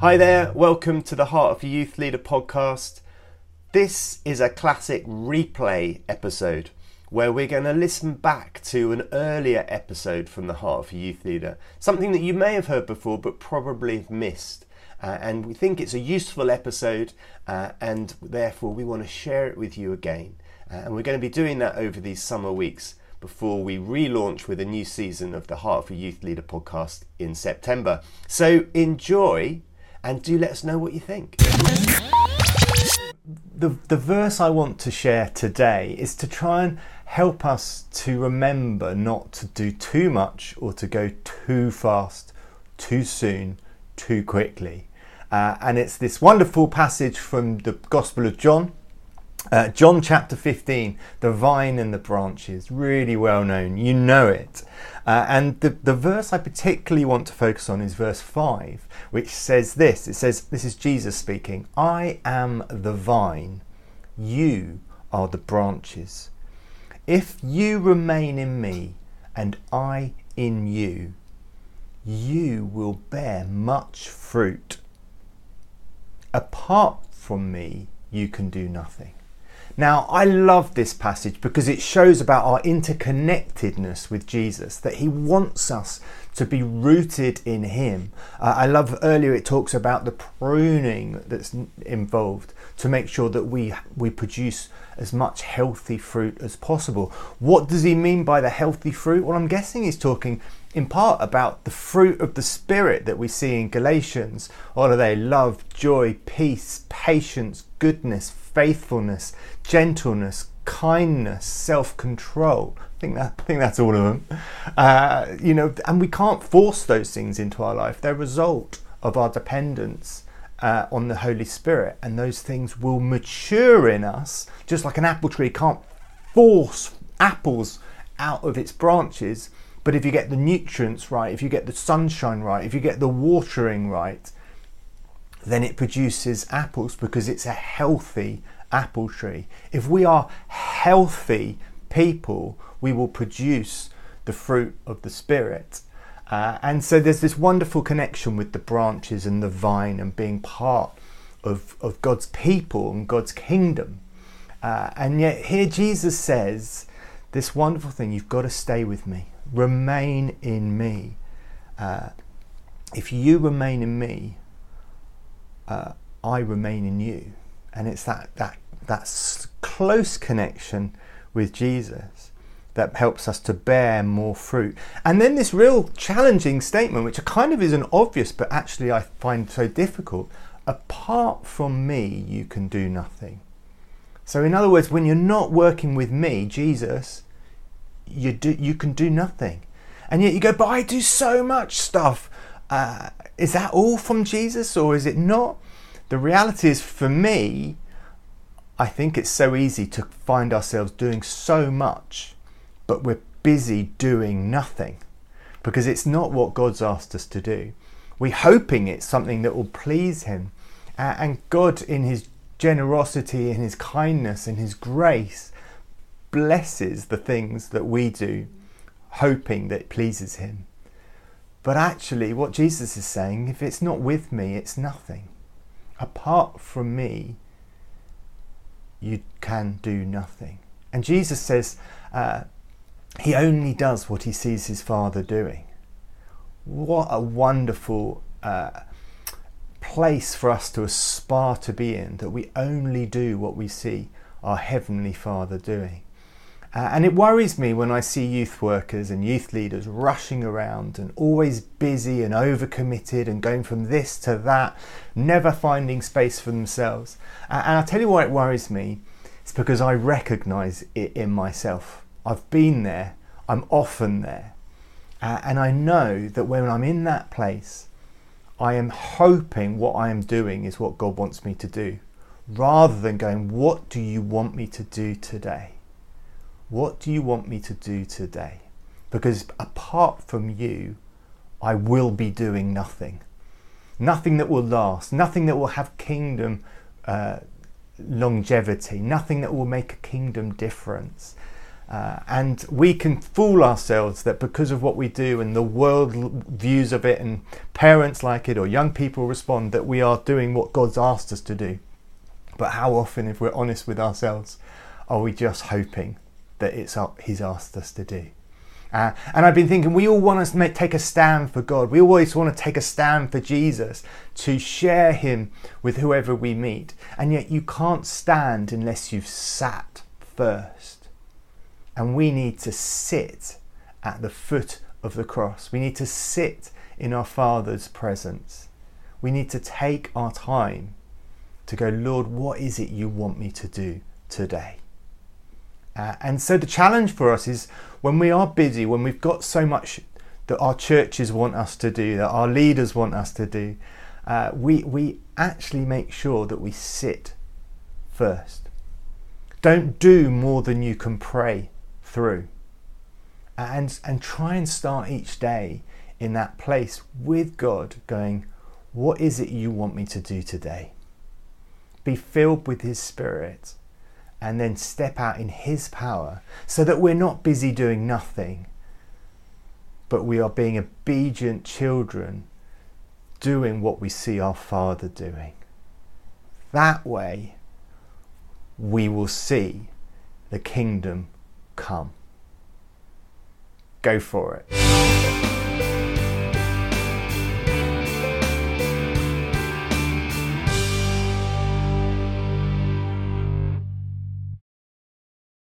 Hi there, welcome to the Heart of a Youth Leader podcast. This is a classic replay episode where we're going to listen back to an earlier episode from the Heart of a Youth Leader, something that you may have heard before but probably have missed. Uh, and we think it's a useful episode, uh, and therefore we want to share it with you again. Uh, and we're going to be doing that over these summer weeks before we relaunch with a new season of the Heart of a Youth Leader podcast in September. So enjoy and do let us know what you think. The, the verse I want to share today is to try and help us to remember not to do too much or to go too fast, too soon, too quickly. Uh, and it's this wonderful passage from the Gospel of John, uh, John chapter 15, the vine and the branches, really well known. You know it. Uh, and the, the verse I particularly want to focus on is verse 5, which says this it says, This is Jesus speaking, I am the vine, you are the branches. If you remain in me and I in you, you will bear much fruit. Apart from me, you can do nothing. Now, I love this passage because it shows about our interconnectedness with Jesus, that he wants us to be rooted in him. Uh, I love earlier it talks about the pruning that's involved to make sure that we we produce as much healthy fruit as possible. What does he mean by the healthy fruit? Well, I'm guessing he's talking in part about the fruit of the Spirit that we see in Galatians. What are they? Love, joy, peace, patience, goodness, faithfulness, gentleness, kindness, self-control. I think that I think that's all of them. Uh, you know, and we can't force those things into our life. They're a result of our dependence uh, on the Holy Spirit, and those things will mature in us, just like an apple tree can't force apples out of its branches. But if you get the nutrients right, if you get the sunshine right, if you get the watering right, then it produces apples because it's a healthy apple tree. If we are healthy people, we will produce the fruit of the Spirit. Uh, and so there's this wonderful connection with the branches and the vine and being part of, of God's people and God's kingdom. Uh, and yet, here Jesus says this wonderful thing you've got to stay with me, remain in me. Uh, if you remain in me, uh, I remain in you. And it's that, that, that close connection with Jesus that helps us to bear more fruit. And then this real challenging statement, which kind of isn't obvious, but actually I find so difficult apart from me, you can do nothing. So, in other words, when you're not working with me, Jesus, you, do, you can do nothing. And yet you go, but I do so much stuff. Uh, is that all from Jesus or is it not? The reality is, for me, I think it's so easy to find ourselves doing so much, but we're busy doing nothing because it's not what God's asked us to do. We're hoping it's something that will please Him. Uh, and God, in His generosity, in His kindness, in His grace, blesses the things that we do, hoping that it pleases Him. But actually, what Jesus is saying, if it's not with me, it's nothing apart from me, you can do nothing. And Jesus says uh, he only does what he sees his Father doing. What a wonderful uh, place for us to aspire to be in, that we only do what we see our Heavenly Father doing. Uh, and it worries me when I see youth workers and youth leaders rushing around and always busy and overcommitted and going from this to that, never finding space for themselves. Uh, and I'll tell you why it worries me. It's because I recognize it in myself. I've been there, I'm often there. Uh, and I know that when I'm in that place, I am hoping what I am doing is what God wants me to do, rather than going, What do you want me to do today? What do you want me to do today? Because apart from you, I will be doing nothing. Nothing that will last, nothing that will have kingdom uh, longevity, nothing that will make a kingdom difference. Uh, and we can fool ourselves that because of what we do and the world views of it and parents like it or young people respond that we are doing what God's asked us to do. But how often, if we're honest with ourselves, are we just hoping that it's He's asked us to do? Uh, and I've been thinking, we all want to take a stand for God. We always want to take a stand for Jesus, to share Him with whoever we meet. And yet, you can't stand unless you've sat first. And we need to sit at the foot of the cross. We need to sit in our Father's presence. We need to take our time to go, Lord, what is it you want me to do today? Uh, and so the challenge for us is when we are busy, when we've got so much that our churches want us to do, that our leaders want us to do, uh, we, we actually make sure that we sit first. Don't do more than you can pray through. And, and try and start each day in that place with God, going, What is it you want me to do today? Be filled with His Spirit and then step out in His power so that we're not busy doing nothing, but we are being obedient children doing what we see our Father doing. That way, we will see the kingdom come. Go for it.